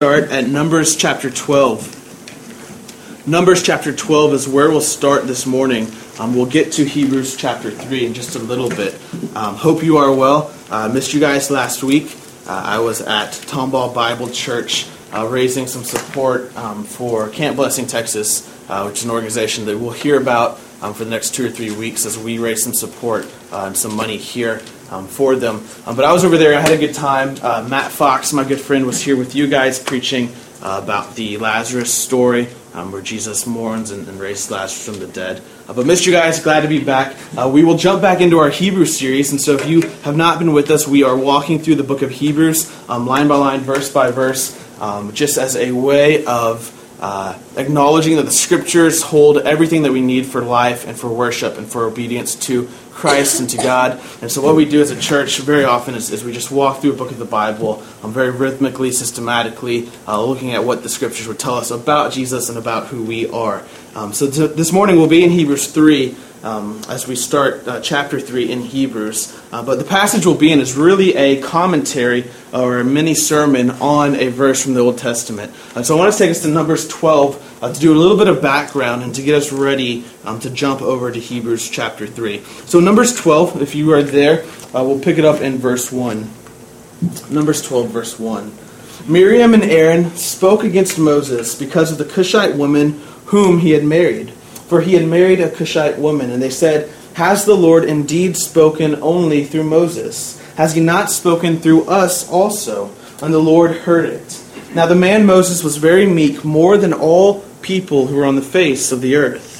start at Numbers chapter 12. Numbers chapter 12 is where we'll start this morning. Um, we'll get to Hebrews chapter 3 in just a little bit. Um, hope you are well. I uh, missed you guys last week. Uh, I was at Tomball Bible Church uh, raising some support um, for Camp Blessing Texas, uh, which is an organization that we'll hear about um, for the next two or three weeks as we raise some support uh, and some money here um, for them. Um, but I was over there. I had a good time. Uh, Matt Fox, my good friend, was here with you guys preaching uh, about the Lazarus story, um, where Jesus mourns and, and, raises Lazarus from the dead. Uh, but missed you guys. Glad to be back. Uh, we will jump back into our Hebrew series. And so, if you have not been with us, we are walking through the book of Hebrews, um, line by line, verse by verse, um, just as a way of uh, acknowledging that the scriptures hold everything that we need for life and for worship and for obedience to Christ and to God. And so, what we do as a church very often is, is we just walk through a book of the Bible um, very rhythmically, systematically, uh, looking at what the scriptures would tell us about Jesus and about who we are. Um, so, to, this morning we'll be in Hebrews 3 um, as we start uh, chapter 3 in Hebrews. Uh, but the passage we'll be in is really a commentary or a mini sermon on a verse from the Old Testament. Uh, so I want to take us to Numbers 12 uh, to do a little bit of background and to get us ready um, to jump over to Hebrews chapter 3. So, Numbers 12, if you are there, uh, we'll pick it up in verse 1. Numbers 12, verse 1. Miriam and Aaron spoke against Moses because of the Cushite woman whom he had married for he had married a Cushite woman. And they said, Has the Lord indeed spoken only through Moses? Has he not spoken through us also? And the Lord heard it. Now the man Moses was very meek, more than all people who were on the face of the earth.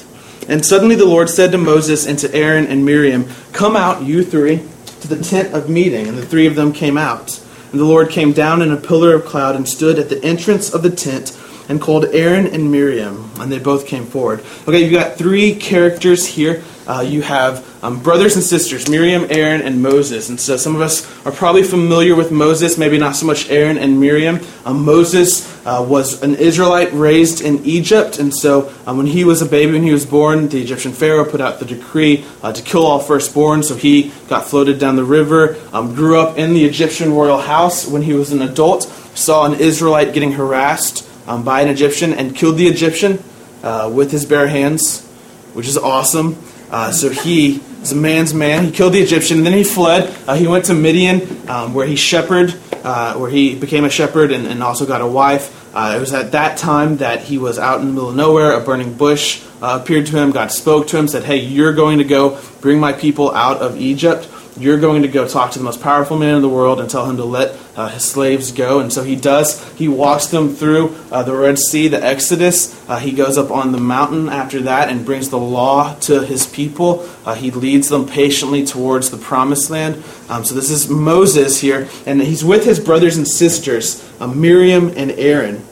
And suddenly the Lord said to Moses and to Aaron and Miriam, Come out, you three, to the tent of meeting. And the three of them came out. And the Lord came down in a pillar of cloud and stood at the entrance of the tent and called Aaron and Miriam, and they both came forward. Okay, you've got three characters here. Uh, you have um, brothers and sisters, Miriam, Aaron, and Moses. And so some of us are probably familiar with Moses, maybe not so much Aaron and Miriam. Um, Moses uh, was an Israelite raised in Egypt, and so um, when he was a baby, when he was born, the Egyptian Pharaoh put out the decree uh, to kill all firstborn, so he got floated down the river, um, grew up in the Egyptian royal house. When he was an adult, saw an Israelite getting harassed um, by an Egyptian and killed the Egyptian uh, with his bare hands, which is awesome. Uh, so he is a man's man. He killed the Egyptian, and then he fled. Uh, he went to Midian, um, where he shepherded, uh, where he became a shepherd and, and also got a wife. Uh, it was at that time that he was out in the middle of nowhere. A burning bush uh, appeared to him. God spoke to him, said, "Hey, you're going to go bring my people out of Egypt." You're going to go talk to the most powerful man in the world and tell him to let uh, his slaves go. And so he does. He walks them through uh, the Red Sea, the Exodus. Uh, he goes up on the mountain after that and brings the law to his people. Uh, he leads them patiently towards the promised land. Um, so this is Moses here, and he's with his brothers and sisters, uh, Miriam and Aaron.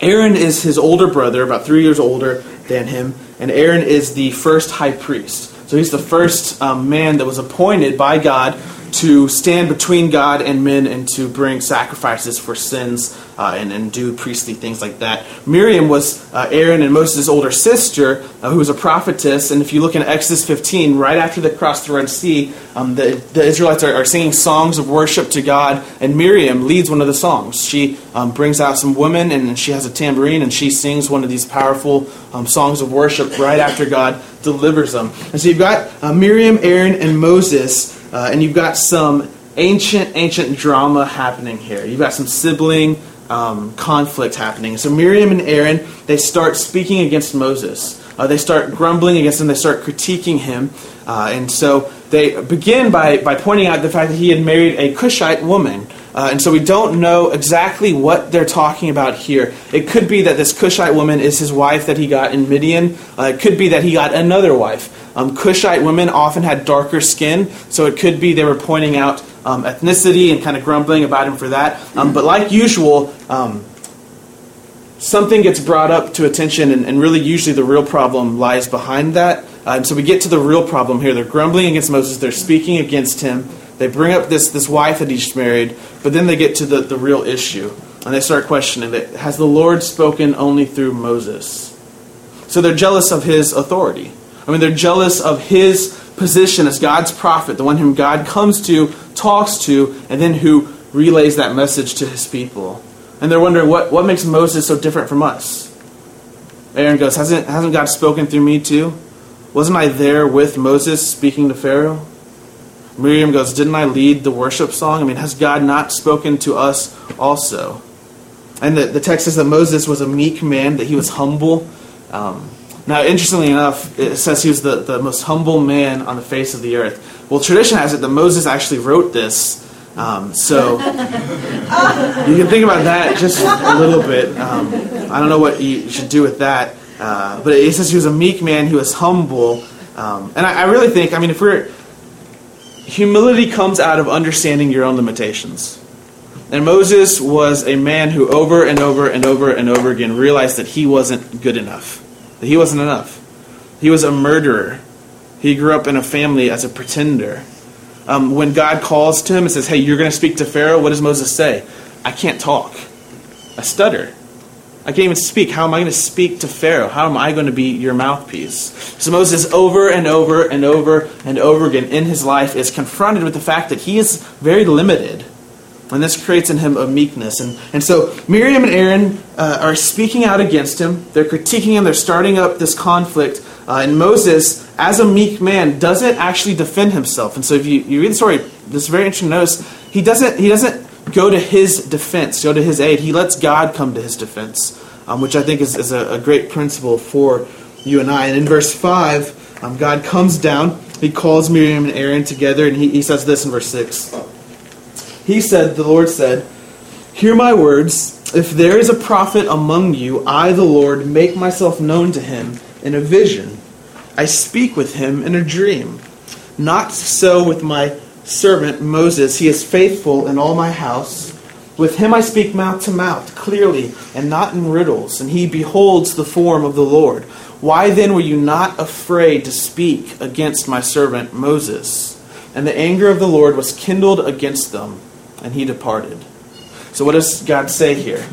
Aaron is his older brother, about three years older than him, and Aaron is the first high priest. So he's the first um, man that was appointed by God to stand between God and men and to bring sacrifices for sins uh, and, and do priestly things like that. Miriam was uh, Aaron and Moses' older sister, uh, who was a prophetess. And if you look in Exodus 15, right after they cross the Red Sea, um, the, the Israelites are, are, singing songs of worship to God, and Miriam leads one of the songs. She um, brings out some women, and she has a tambourine, and she sings one of these powerful um, songs of worship right after God delivers them. And so you've got uh, Miriam, Aaron, and Moses, uh, and you've got some ancient, ancient drama happening here. You've got some sibling um, conflict happening. So Miriam and Aaron, they start speaking against Moses. Uh, they start grumbling against him. They start critiquing him. Uh, and so they begin by, by pointing out the fact that he had married a Cushite woman. Uh, and so we don't know exactly what they're talking about here. It could be that this Cushite woman is his wife that he got in Midian. Uh, it could be that he got another wife. Um, Cushite women often had darker skin, so it could be they were pointing out um, ethnicity and kind of grumbling about him for that. Um, but like usual, um, something gets brought up to attention, and, and, really usually the real problem lies behind that. Uh, so we get to the real problem here. They're grumbling against Moses, they're speaking against him. They bring up this, this wife that he's married, but then they get to the, the real issue. And they start questioning that has the Lord spoken only through Moses? So they're jealous of his authority. I mean, they're jealous of his position as God's prophet, the one whom God comes to, talks to, and then who relays that message to his people. And they're wondering what, what makes Moses so different from us. Aaron goes, hasn't, hasn't God spoken through me too? Wasn't I there with Moses speaking to Pharaoh? Miriam goes, Didn't I lead the worship song? I mean, has God not spoken to us also? And the, the text says that Moses was a meek man, that he was humble. Um, now, interestingly enough, it says he was the, the most humble man on the face of the earth. Well, tradition has it that Moses actually wrote this. Um, so you can think about that just a little bit. Um, I don't know what you should do with that. Uh, but it says he was a meek man, he was humble. Um, and I, I really think, I mean, if we're. Humility comes out of understanding your own limitations. And Moses was a man who over and over and over and over again realized that he wasn't good enough, he wasn't enough. He was a murderer. He grew up in a family as a pretender. Um, when God calls to him and says, Hey, you're going to speak to Pharaoh, what does Moses say? I can't talk. I stutter. I can't even speak. How am I going to speak to Pharaoh? How am I going to be your mouthpiece? So Moses, over and over and over and over again in his life, is confronted with the fact that he is very limited. And this creates in him a meekness. And, and so Miriam and Aaron uh, are speaking out against him. They're critiquing him. They're starting up this conflict. Uh, and Moses, as a meek man, doesn't actually defend himself. And so if you, you read the story, this is very interesting notice, he doesn't, he doesn't go to his defense, go to his aid. He lets God come to his defense, um, which I think is, is a, a, great principle for you and I. And in verse 5, um, God comes down, he calls Miriam and Aaron together, and he, he says this in verse 6. He said, The Lord said, Hear my words. If there is a prophet among you, I, the Lord, make myself known to him in a vision. I speak with him in a dream. Not so with my servant Moses. He is faithful in all my house. With him I speak mouth to mouth, clearly, and not in riddles, and he beholds the form of the Lord. Why then were you not afraid to speak against my servant Moses? And the anger of the Lord was kindled against them, and he departed. So, what does God say here?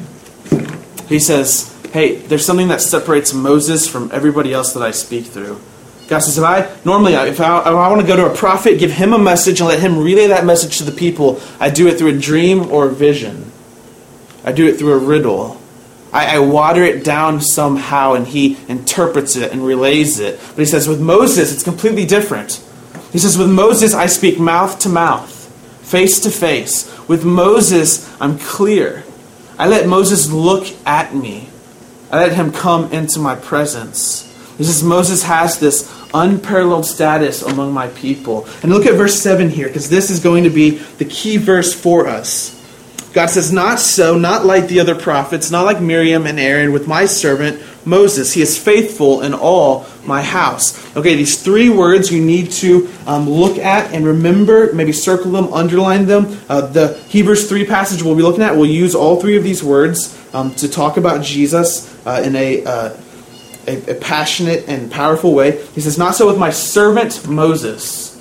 He says, Hey, there's something that separates Moses from everybody else that I speak through. God says, if I normally, if I, if I want to go to a prophet, give him a message and let him relay that message to the people, I do it through a dream or a vision. I do it through a riddle. I, I water it down somehow and he interprets it and relays it. But he says, with Moses, it's completely different. He says, with Moses, I speak mouth to mouth, face to face. With Moses, I'm clear. I let Moses look at me. I let him come into my presence. He says Moses has this unparalleled status among my people. And look at verse 7 here, because this is going to be the key verse for us. God says, Not so, not like the other prophets, not like Miriam and Aaron, with my servant Moses. He is faithful in all my house. Okay, these three words you need to um, look at and remember, maybe circle them, underline them. Uh, the Hebrews 3 passage we'll be looking at will use all three of these words um, to talk about Jesus uh, in a. Uh, a, a passionate and powerful way. He says, Not so with my servant Moses.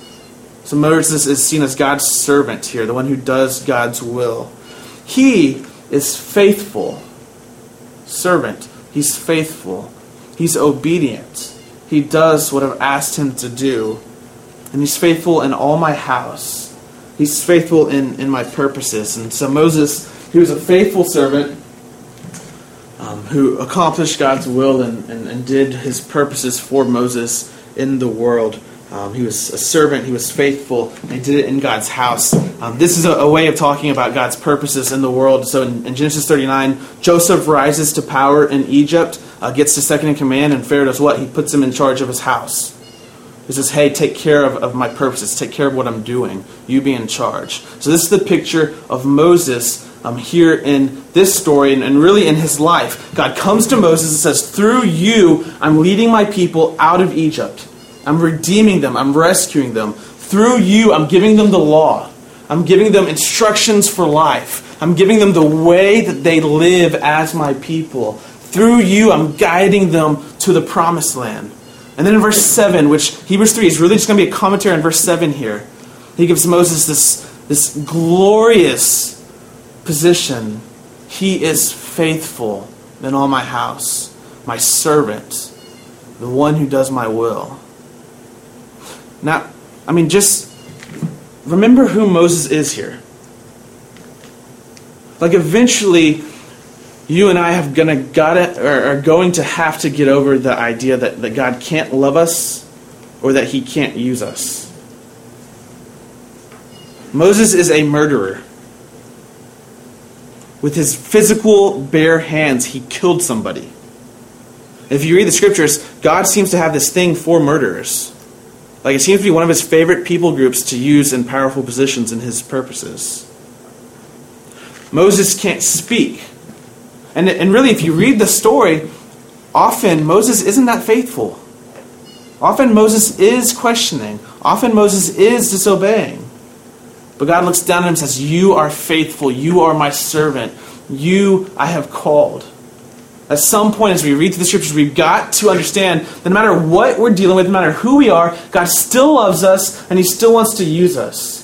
So Moses is seen as God's servant here, the one who does God's will. He is faithful. Servant. He's faithful. He's obedient. He does what I've asked him to do. And he's faithful in all my house. He's faithful in, in my purposes. And so Moses, he was a faithful servant um, who accomplished God's will and, and, and, did his purposes for Moses in the world. Um, he was a servant, he was faithful, he did it in God's house. Um, this is a, a, way of talking about God's purposes in the world. So in, in Genesis 39, Joseph rises to power in Egypt, uh, gets to second in command, and Pharaoh does what? He puts him in charge of his house. He says, Hey, take care of, of my purposes, take care of what I'm doing. You be in charge. So this is the picture of Moses um, here in this story and, and really in his life. God comes to Moses and says, Through you, I'm leading my people out of Egypt. I'm redeeming them. I'm rescuing them. Through you, I'm giving them the law. I'm giving them instructions for life. I'm giving them the way that they live as my people. Through you, I'm guiding them to the promised land. And then in verse 7, which Hebrews 3 is really just going to be a commentary on verse 7 here, he gives Moses this, this glorious position, he is faithful in all my house, my servant, the one who does my will. Now, I mean, just remember who Moses is here. Like, eventually, you and I have gonna gotta or are going to have to get over the idea that, that God can't love us or that he can't use us. Moses is a murderer. With his physical bare hands, he killed somebody. If you read the scriptures, God seems to have this thing for murderers. Like it seems to be one of his favorite people groups to use in powerful positions in his purposes. Moses can't speak. And, and really, if you read the story, often Moses isn't that faithful. Often Moses is questioning. Often Moses is disobeying. But God looks down at him and says, You are faithful. You are my servant. You I have called. At some point, as we read through the scriptures, we've got to understand that no matter what we're dealing with, no matter who we are, God still loves us and He still wants to use us.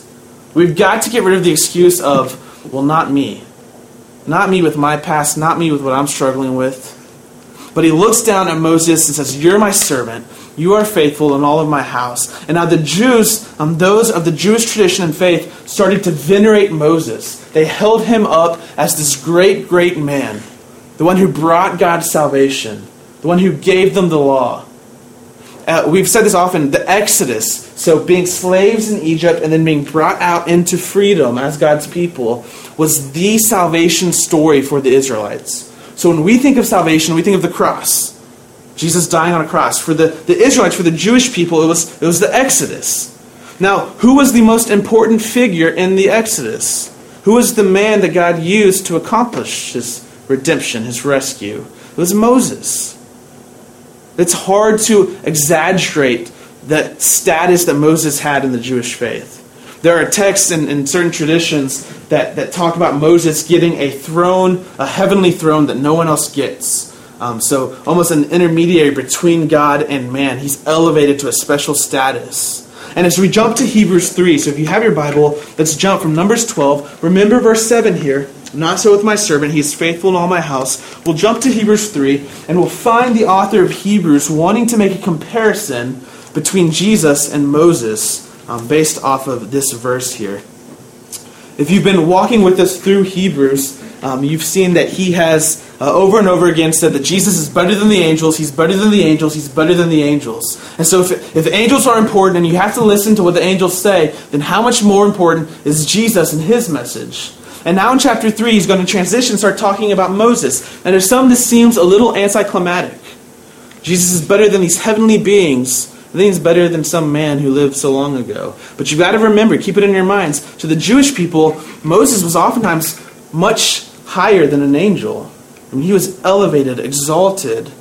We've got to get rid of the excuse of, well, not me. Not me with my past, not me with what I'm struggling with. But He looks down at Moses and says, You're my servant. You are faithful in all of my house. And now the Jews, um, those of the Jewish tradition and faith, started to venerate Moses. They held him up as this great, great man the one who brought God's salvation, the one who gave them the law. Uh, we've said this often the Exodus, so being slaves in Egypt and then being brought out into freedom as God's people, was the salvation story for the Israelites. So when we think of salvation, we think of the cross. Jesus dying on a cross. For the, the Israelites, for the Jewish people, it was, it was the Exodus. Now, who was the most important figure in the Exodus? Who was the man that God used to accomplish his redemption, his rescue. It was Moses. It's hard to exaggerate the status that Moses had in the Jewish faith. There are texts in, in certain traditions that, that talk about Moses getting a throne, a heavenly throne that no one else gets. Um, so, almost an intermediary between God and man. He's elevated to a special status. And as we jump to Hebrews 3, so if you have your Bible, let's jump from Numbers 12. Remember verse 7 here. Not so with my servant, he is faithful in all my house. We'll jump to Hebrews 3, and we'll find the author of Hebrews wanting to make a comparison between Jesus and Moses um, based off of this verse here. If you've been walking with us through Hebrews, um, you've seen that he has uh, over and over again said that Jesus is better than the angels, he's better than the angels, he's better than the angels. And so, if, if angels are important and you have to listen to what the angels say, then how much more important is Jesus and his message? And now in chapter 3, he's going to transition start talking about Moses. And to some, this seems a little anticlimactic. Jesus is better than these heavenly beings. I think he's better than some man who lived so long ago. But you've got to remember, keep it in your minds, to the Jewish people, Moses was oftentimes much higher than an angel. I mean, he was elevated, exalted.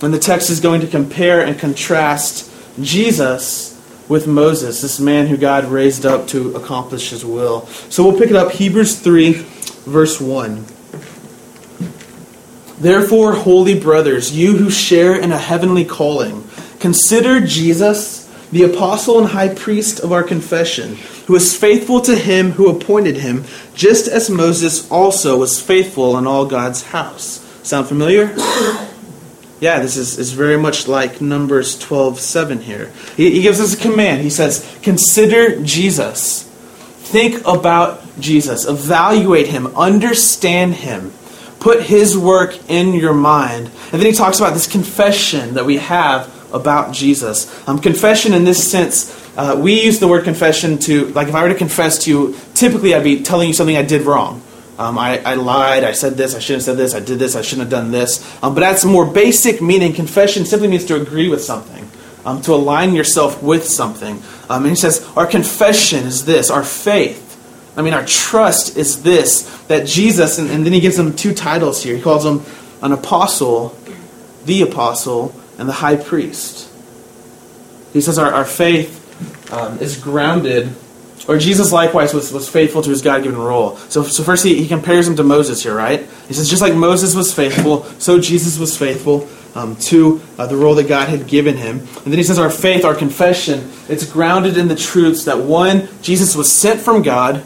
And the text is going to compare and contrast Jesus with Moses, this man who God raised up to accomplish his will. So we'll pick it up, Hebrews 3, verse 1. Therefore, holy brothers, you who share in a heavenly calling, consider Jesus, the apostle and high priest of our confession, who was faithful to him who appointed him, just as Moses also was faithful in all God's house. Sound familiar? Yeah, this is, is very much like Numbers 12 7 here. He, he gives us a command. He says, Consider Jesus. Think about Jesus. Evaluate him. Understand him. Put his work in your mind. And then he talks about this confession that we have about Jesus. Um, confession, in this sense, uh, we use the word confession to, like, if I were to confess to you, typically I'd be telling you something I did wrong. Um, I, I, lied, I said this, I shouldn't have said this, I did this, I shouldn't have done this. Um, but that's more basic meaning. Confession simply means to agree with something, um, to align yourself with something. Um, and he says, Our confession is this, our faith. I mean, our trust is this, that Jesus, and, and then he gives them two titles here. He calls them an apostle, the apostle, and the high priest. He says, Our, our faith um, is grounded or Jesus likewise was, was faithful to his God given role. So, so first he, he compares him to Moses here, right? He says, just like Moses was faithful, so Jesus was faithful um, to uh, the role that God had given him. And then he says, our faith, our confession, it's grounded in the truths that one, Jesus was sent from God,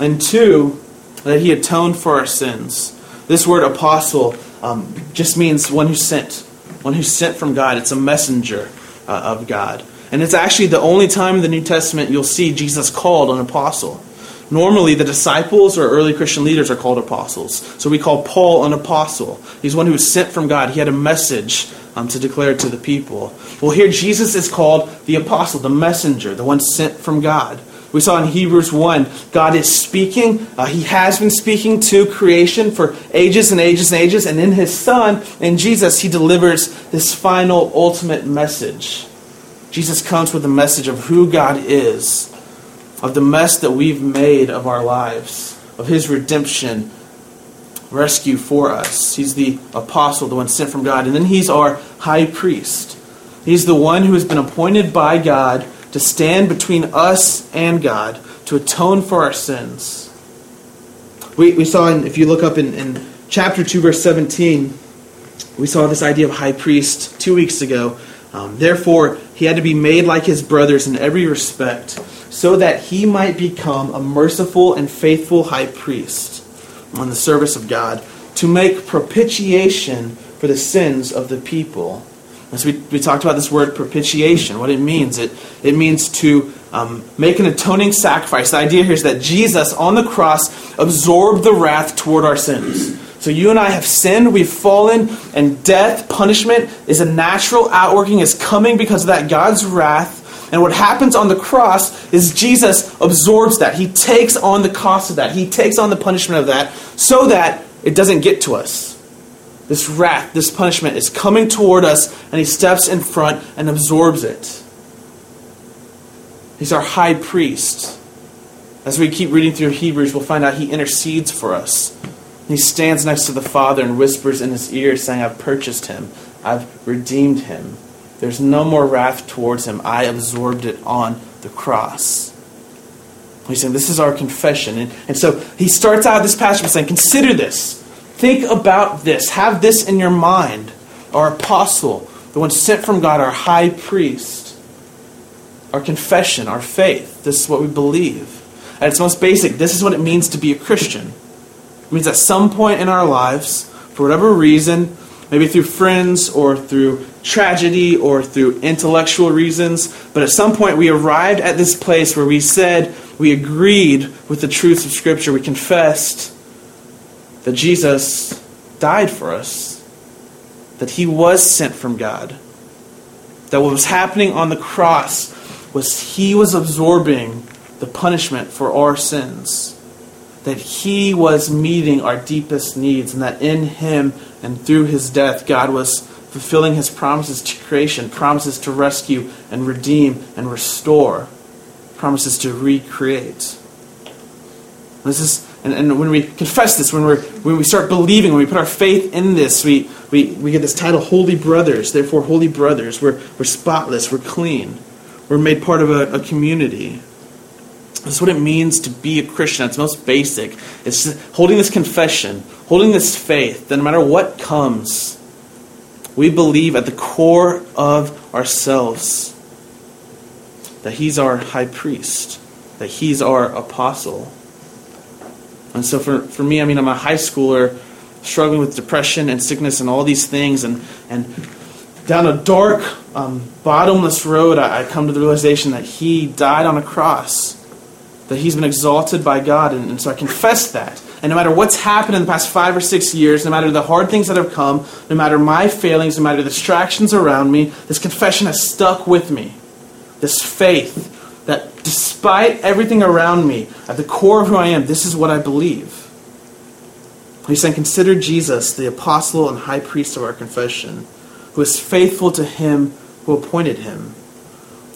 and two, that he atoned for our sins. This word apostle um, just means one who sent, one who sent from God. It's a messenger uh, of God. And it's actually the only time in the New Testament you'll see Jesus called an apostle. Normally, the disciples or early Christian leaders are called apostles. So we call Paul an apostle. He's one who was sent from God. He had a message um, to declare to the people. Well, here Jesus is called the apostle, the messenger, the one sent from God. We saw in Hebrews 1, God is speaking. Uh, he has been speaking to creation for ages and ages and ages. And in His Son, in Jesus, He delivers this final, ultimate message. Jesus comes with a message of who God is, of the mess that we've made of our lives, of His redemption, rescue for us. He's the apostle, the one sent from God. And then He's our high priest. He's the one who has been appointed by God to stand between us and God, to atone for our sins. We, we saw, in, if you look up in, in chapter 2, verse 17, we saw this idea of high priest two weeks ago. Um, Therefore, he had to be made like his brothers in every respect, so that he might become a merciful and faithful high priest on the service of God, to make propitiation for the sins of the people. As we, we talked about this word propitiation, what it means. It, it means to um, make an atoning sacrifice. The idea here is that Jesus on the cross absorbed the wrath toward our sins. So you and I have sinned, we've fallen, and death, punishment, is a natural outworking, is coming because of that God's wrath. And what happens on the cross is Jesus absorbs that. He takes on the cost of that. He takes on the punishment of that so that it doesn't get to us this wrath, this punishment is coming toward us, and he steps in front and absorbs it. He's our high priest. As we keep reading through Hebrews, we'll find out he intercedes for us. He stands next to the Father and whispers in his ear, saying, I've purchased him, I've redeemed him. There's no more wrath towards him. I absorbed it on the cross. He's saying, This is our confession. And, and so he starts out this passage by saying, Consider this. Think about this. Have this in your mind. Our apostle, the one sent from God, our high priest, our confession, our faith. This is what we believe. At its most basic, this is what it means to be a Christian. Means at some point in our lives, for whatever reason, maybe through friends or through tragedy or through intellectual reasons, but at some point we arrived at this place where we said, we agreed with the truths of Scripture, we confessed that Jesus died for us, that he was sent from God, that what was happening on the cross was he was absorbing the punishment for our sins, that he was meeting our deepest needs, and that in him and through his death, God was fulfilling his promises to creation, promises to rescue and redeem and restore, promises to recreate. This is and, and when we confess this, when, we're, when we start believing, when we put our faith in this, we, we, we get this title, Holy Brothers. Therefore, Holy Brothers. We're, we're spotless, we're clean, we're made part of a, a community. This is what it means to be a Christian. It's most basic. It's holding this confession, holding this faith that no matter what comes, we believe at the core of ourselves that He's our high priest, that He's our apostle. And so for, for me, I mean, I'm a high schooler struggling with depression and sickness and all these things. And, and down a dark, um, bottomless road, I, I, come to the realization that He died on a cross, that He's been exalted by God. And, and so I confess that. And no matter what's happened in the past five or six years, no matter the hard things that have come, no matter my failings, no matter the distractions around me, this confession has stuck with me. This faith that despite everything around me, at the core of who I am, this is what I believe. He's saying, Consider Jesus, the apostle and high priest of our confession, who is faithful to him who appointed him,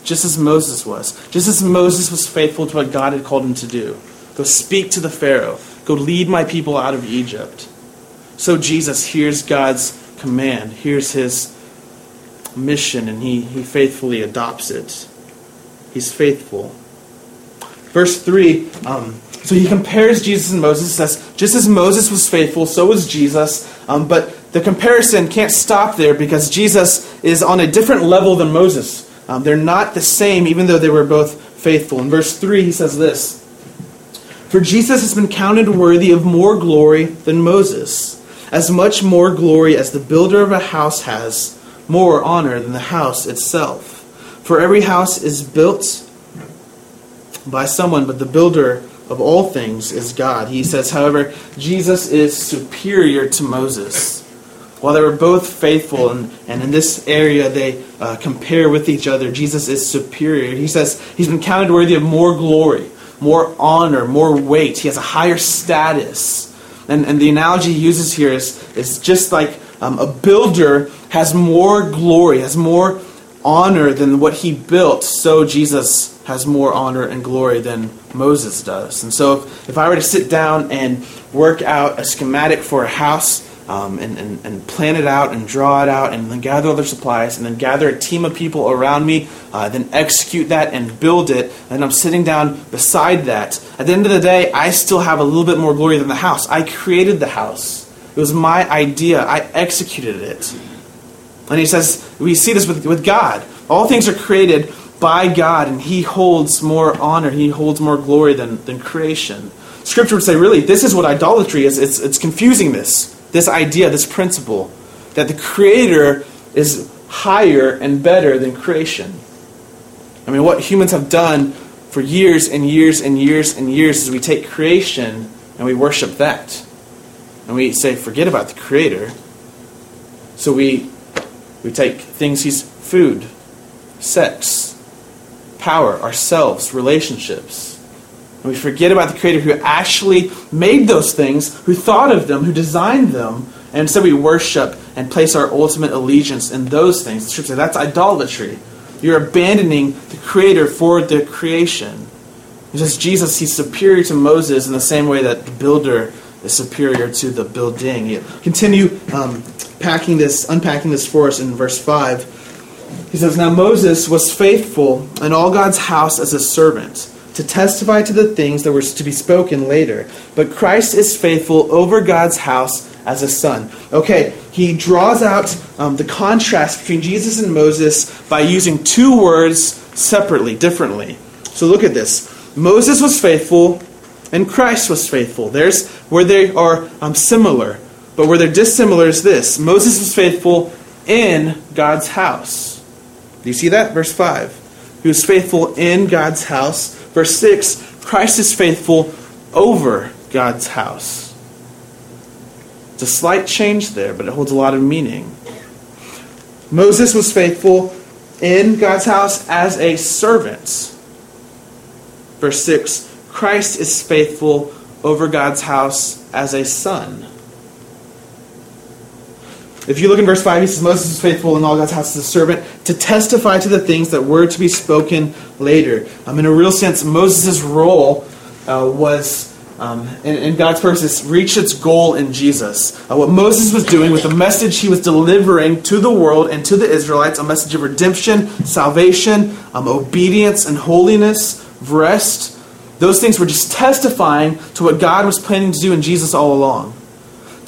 just as Moses was. Just as Moses was faithful to what God had called him to do go speak to the Pharaoh, go lead my people out of Egypt. So Jesus hears God's command, hears his mission, and he, he faithfully adopts it. He's faithful. Verse 3 um, so he compares Jesus and Moses, says, just as Moses was faithful, so was Jesus. Um, but the comparison can't stop there because Jesus is on a different level than Moses. Um, they're not the same, even though they were both faithful. In verse 3, he says this For Jesus has been counted worthy of more glory than Moses, as much more glory as the builder of a house has, more honor than the house itself. For every house is built by someone, but the builder of all things is God. He says, however, Jesus is superior to Moses. While they were both faithful, and, and in this area they uh, compare with each other, Jesus is superior. He says he's been counted worthy of more glory, more honor, more weight. He has a higher status. And, and the analogy he uses here is, is just like um, a builder has more glory, has more honor than what he built, so Jesus has more honor and glory than Moses does. And so if, if I were to sit down and work out a schematic for a house, um, and, and, and, plan it out and draw it out and then gather other supplies and then gather a team of people around me, uh, then execute that and build it. And I'm sitting down beside that. At the end of the day, I still have a little bit more glory than the house. I created the house, it was my idea. I executed it. And he says, we see this with, with God. All things are created by God, and he holds more honor, he holds more glory than, than creation. Scripture would say, really, this is what idolatry is. It's, it's confusing this this idea, this principle, that the Creator is higher and better than creation. I mean, what humans have done for years and years and years and years is we take creation and we worship that. And we say, forget about the Creator. So we, we take things He's food, sex, power, ourselves, relationships and we forget about the Creator who actually made those things, who thought of them, who designed them. And instead we worship and place our ultimate allegiance in those things. The scripture that's idolatry. You're abandoning the Creator for the creation. Because Jesus, he's superior to Moses in the same way that the builder is superior to the building. You continue um, packing this, unpacking this for us in verse 5. He says, Now Moses was faithful in all God's house as a servant to testify to the things that were to be spoken later. But Christ is faithful over God's house as a son. Okay, he draws out um, the contrast between Jesus and Moses by using two words separately, differently. So look at this Moses was faithful, and Christ was faithful. There's where they are um, similar, but where they're dissimilar is this Moses was faithful in God's house. Do you see that? Verse 5. He was faithful in God's house Verse 6 Christ is faithful over God's house. It's a slight change there, but it holds a lot of meaning. Moses was faithful in God's house as a servant. Verse 6 Christ is faithful over God's house as a son. If you look in verse 5, he says, Moses was faithful in all God's house as a servant to testify to the things that were to be spoken later. Um, in a real sense, Moses' role uh, was, um, in, in, God's purposes, reached its goal in Jesus. Uh, what Moses was doing with the message he was delivering to the world and to the Israelites, a message of redemption, salvation, um, obedience, and holiness, rest, those things were just testifying to what God was planning to do in Jesus all along.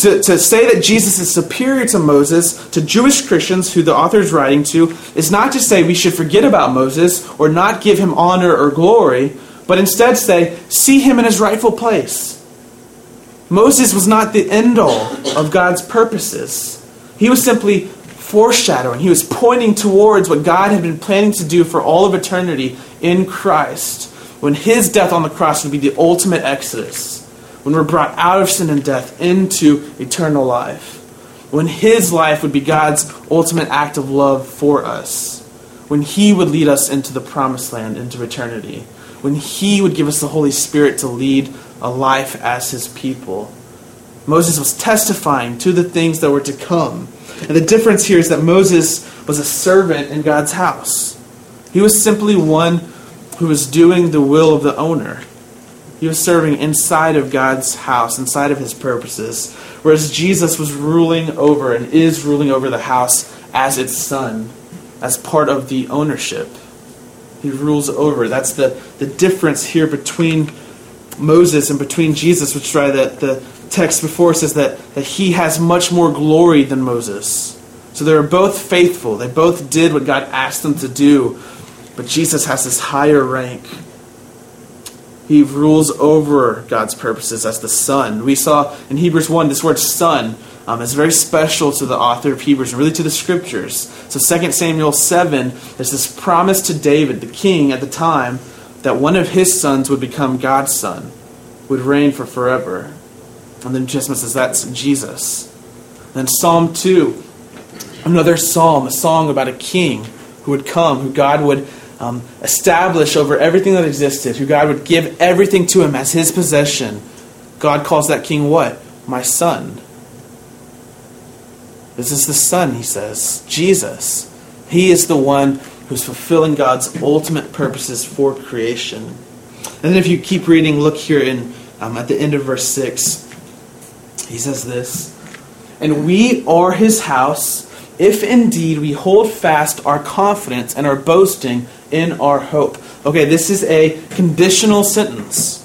To, to say that Jesus is superior to Moses, to Jewish Christians who the author is writing to, is not to say we should forget about Moses or not give him honor or glory, but instead say, see him in his rightful place. Moses was not the end all of God's purposes. He was simply foreshadowing, he was pointing towards what God had been planning to do for all of eternity in Christ, when his death on the cross would be the ultimate exodus when we're brought out of sin and death into eternal life. When His life would be God's ultimate act of love for us. When He would lead us into the promised land, into eternity. When He would give us the Holy Spirit to lead a life as His people. Moses was testifying to the things that were to come. And the difference here is that Moses was a servant in God's house. He was simply one who was doing the will of the owner. He was serving inside of God's house, inside of his purposes. Whereas Jesus was ruling over and is ruling over the house as its son, as part of the ownership. He rules over. That's the, the difference here between Moses and between Jesus, which is why the, the text before says that, that he has much more glory than Moses. So they were both faithful. They both did what God asked them to do. But Jesus has this higher rank he rules over God's purposes as the Son. We saw in Hebrews 1 this word Son um, is very special to the author of Hebrews and really to the Scriptures. So 2 Samuel 7, there's this promise to David, the king at the time, that one of his sons would become God's son. would reign for forever. And then New says that's Jesus. Then Psalm 2, another psalm, a song about a king who would come, who God would um, establish over everything that existed, who God would give everything to him as his possession. God calls that king what? My son. This is the son, he says, Jesus. He is the one who's fulfilling God's ultimate purposes for creation. And then if you keep reading, look here in um, at the end of verse 6. He says this, And we are his house if indeed we hold fast our confidence and our boasting in our hope. Okay, this is a conditional sentence.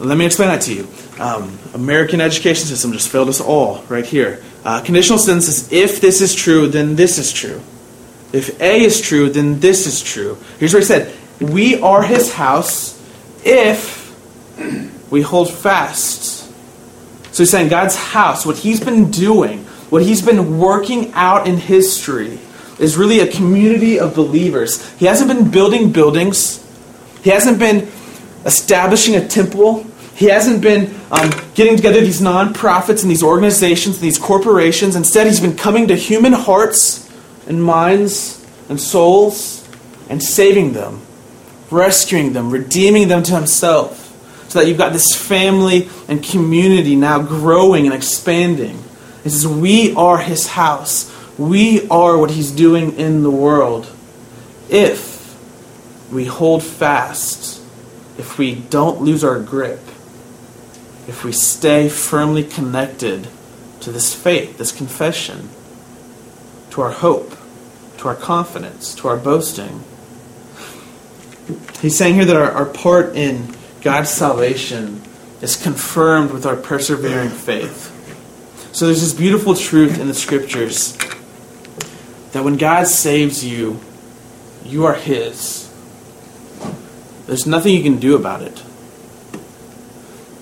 Let me explain that to you. Um, American education system just failed us all right here. Uh, conditional sentence is if this is true, then this is true. If A is true, then this is true. Here's what he said We are his house if we hold fast. So he's saying God's house, what he's been doing, what he's been working out in history, is really a community of believers. He hasn't been building buildings, he hasn't been establishing a temple. He hasn't been um, getting together these nonprofits and these organizations and these corporations. Instead, he's been coming to human hearts and minds and souls and saving them, rescuing them, redeeming them to himself. So that you've got this family and community now growing and expanding. He says, We are his house. We are what he's doing in the world. If we hold fast, if we don't lose our grip, if we stay firmly connected to this faith, this confession, to our hope, to our confidence, to our boasting. He's saying here that our, our part in God's salvation is confirmed with our persevering faith. So there's this beautiful truth in the scriptures that when God saves you, you are His. There's nothing you can do about it.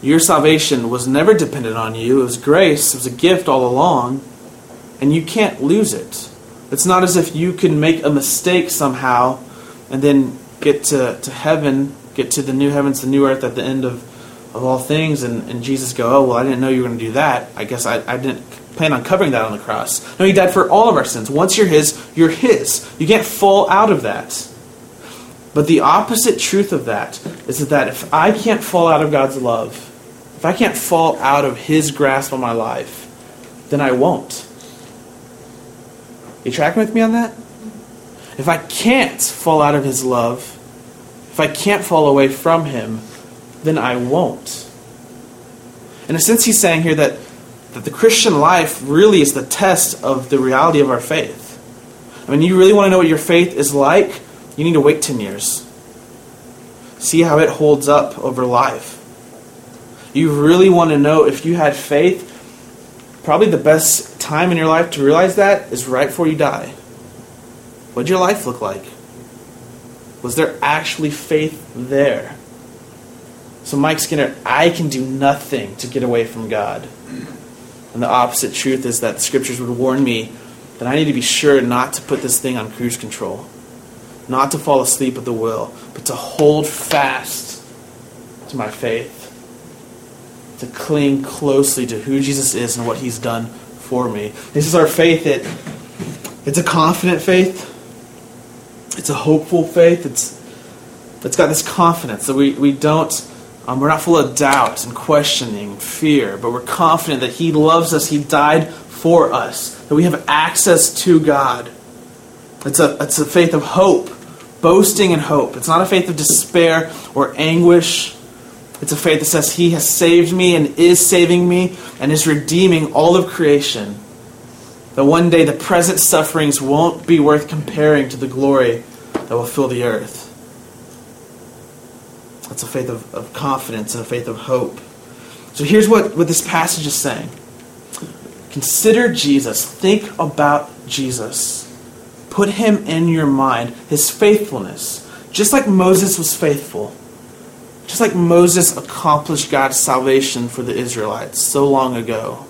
Your salvation was never dependent on you. It was grace. It was a gift all along. And you can't lose it. It's not as if you can make a mistake somehow and then get to, to heaven, get to the new heavens, the new earth at the end of, of all things, and, and Jesus go, oh, well, I didn't know you were going to do that. I guess I, I didn't plan on covering that on the cross. No, He died for all of our sins. Once you're His, you're His. You can't fall out of that. But the opposite truth of that is that if I can't fall out of God's love, if I can't fall out of His grasp on my life, then I won't. You tracking with me on that? If I can't fall out of His love, if I can't fall away from Him, then I won't. In a sense, He's saying here that, that the Christian life really is the test of the reality of our faith. I mean, you really want to know what your faith is like? You need to wait 10 years. See how it holds up over life you really want to know if you had faith, probably the best time in your life to realize that is right before you die. What did your life look like? Was there actually faith there? So, Mike Skinner, I can do nothing to get away from God. And the opposite truth is that the scriptures would warn me that I need to be sure not to put this thing on cruise control, not to fall asleep at the wheel, but to hold fast to my faith to cling closely to who Jesus is and what he's done for me. This is our faith. It, it's a confident faith. It's a hopeful faith. It's, it's got this confidence that we, we don't, um, we're not full of doubt and questioning, and fear, but we're confident that he loves us. He died for us, that we have access to God. It's a, it's a faith of hope, boasting in hope. It's not a faith of despair or anguish it's a faith that says He has saved me and is saving me and is redeeming all of creation. That one day the present sufferings won't be worth comparing to the glory that will fill the earth. That's a faith of, of confidence and a faith of hope. So here's what, what this passage is saying Consider Jesus. Think about Jesus. Put him in your mind, his faithfulness. Just like Moses was faithful just like Moses accomplished God's salvation for the Israelites so long ago,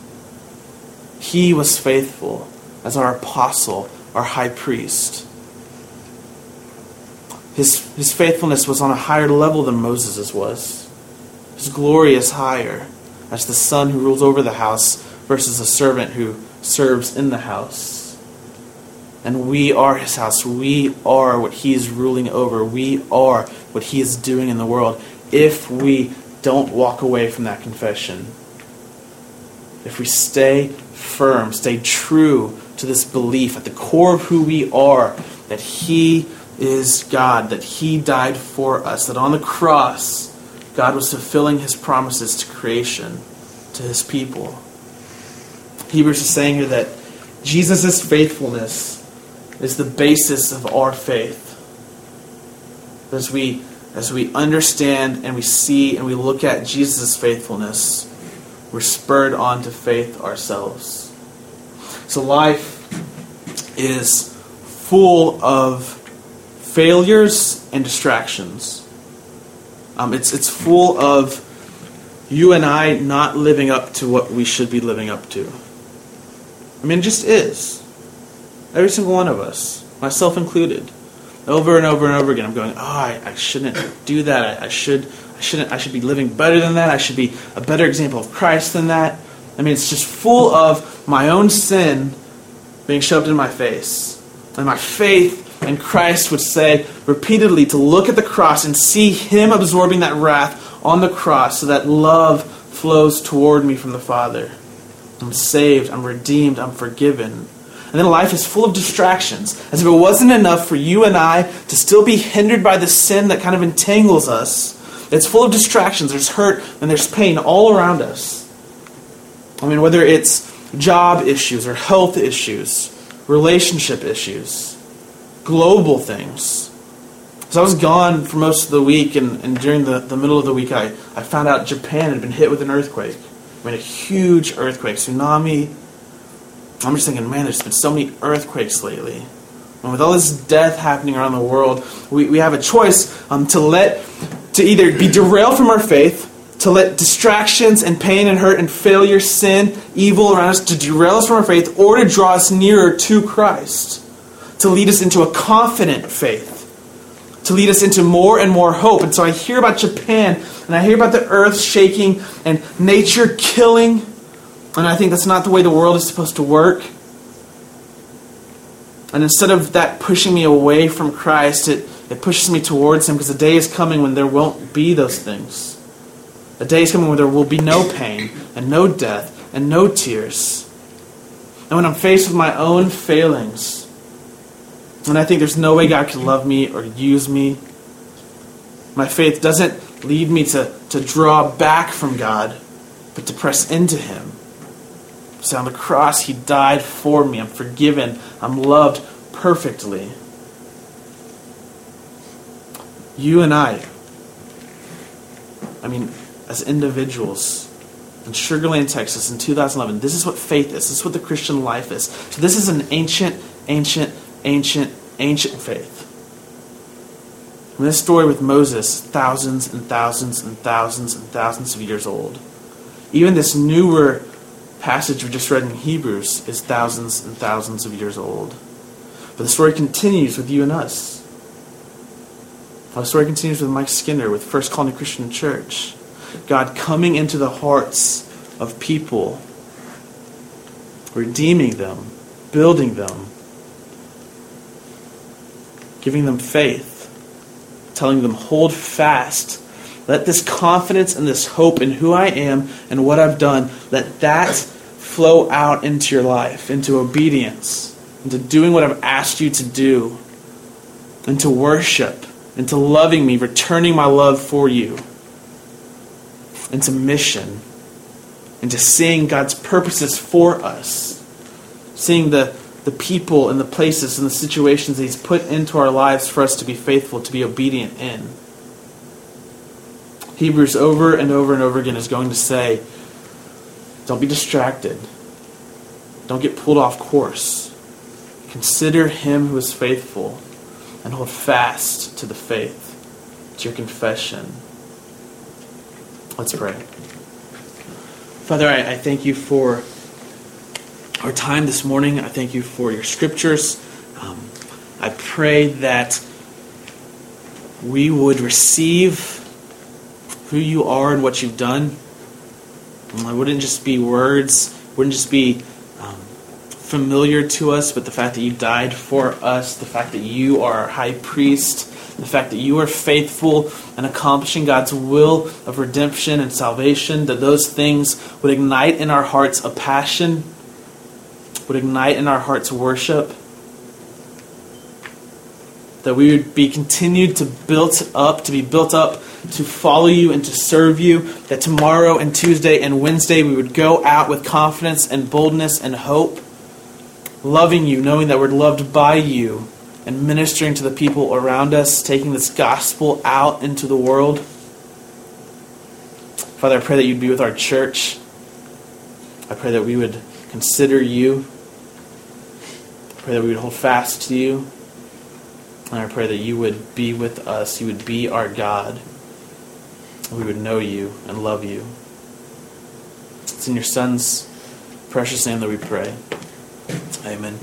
he was faithful as our apostle, our high priest. His, his faithfulness was on a higher level than Moses's was. His glory is higher as the son who rules over the house versus the servant who serves in the house. And we are his house. We are what he is ruling over. We are what he is doing in the world. If we don't walk away from that confession, if we stay firm, stay true to this belief at the core of who we are, that he is God, that he died for us, that on the cross, God was fulfilling his promises to creation, to his people. Hebrews is saying here that Jesus' faithfulness is the basis of our faith. As we, as we understand and we see and we look at Jesus' faithfulness, we're spurred on to faith ourselves. So life is full of failures and distractions. Um, it's, it's full of you and I not living up to what we should be living up to. I mean, it just is. Every single one of us, myself included. Over and over and over again, I'm going, oh, I, I shouldn't do that. I, I should, I shouldn't. I should be living better than that. I should be a better example of Christ than that. I mean, it's just full of my own sin being shoved in my face, and my faith in Christ would say repeatedly to look at the cross and see Him absorbing that wrath on the cross, so that love flows toward me from the Father. I'm saved. I'm redeemed. I'm forgiven. And then life is full of distractions, as if it wasn't enough for you and I to still be hindered by the sin that kind of entangles us. It's full of distractions. There's hurt and there's pain all around us. I mean, whether it's job issues or health issues, relationship issues, global things. So I was gone for most of the week, and, and during the, the middle of the week, I, I found out Japan had been hit with an earthquake. I mean, a huge earthquake, tsunami, I'm just thinking, man, there's been so many earthquakes lately. And with all this death happening around the world, we, we have a choice um, to let, to either be derailed from our faith, to let distractions and pain and hurt and failure, sin, evil around us to derail us from our faith, or to draw us nearer to Christ, to lead us into a confident faith, to lead us into more and more hope. And so I hear about Japan, and I hear about the earth shaking and nature killing and I think that's not the way the world is supposed to work. And instead of that pushing me away from Christ, it, it pushes me towards Him because the day is coming when there won't be those things. A day is coming when there will be no pain and no death and no tears. And when I'm faced with my own failings, and I think there's no way God can love me or use me, my faith doesn't lead me to, to draw back from God, but to press into Him. So on the cross, He died for me. I'm forgiven. I'm loved perfectly. You and I, I mean, as individuals in Sugar Land, Texas in 2011, this is what faith is. This is what the Christian life is. So this is an ancient, ancient, ancient, ancient faith. And this story with Moses, thousands and thousands and thousands and thousands of years old. Even this newer passage we just read in Hebrews is thousands and thousands of years old. But the story continues with you and us. The story continues with Mike Skinner, with First Colony Christian Church. God coming into the hearts of people, redeeming them, building them, giving them faith, telling them, hold fast. Let this confidence and this hope in who I am and what I've done, let that flow out into your life, into obedience, into doing what I've asked you to do, into worship, into loving me, returning my love for you, into mission, into seeing God's purposes for us, seeing the, the people and the places and the situations He's put into our lives for us to be faithful, to be obedient in. Hebrews over and over and over again is going to say, don't be distracted. Don't get pulled off course. Consider him who is faithful and hold fast to the faith, to your confession. Let's pray. Father, I, I thank you for our time this morning. I thank you for your scriptures. Um, I pray that we would receive who you are and what you've done. And it wouldn't just be words, wouldn't just be um, familiar to us, but the fact that you died for us, the fact that you are our high priest, the fact that you are faithful and accomplishing God's will of redemption and salvation, that those things would ignite in our hearts a passion, would ignite in our hearts worship that we would be continued to built up, to be built up to follow you and to serve you, that tomorrow and Tuesday and Wednesday we would go out with confidence and boldness and hope, loving you, knowing that we're loved by you, and ministering to the people around us, taking this gospel out into the world. Father, I pray that you'd be with our church. I pray that we would consider you. Pray that we would hold fast to you. And I pray that you would be with us. You would be our God. We would know you and love you. It's in your Son's precious name that we pray. Amen.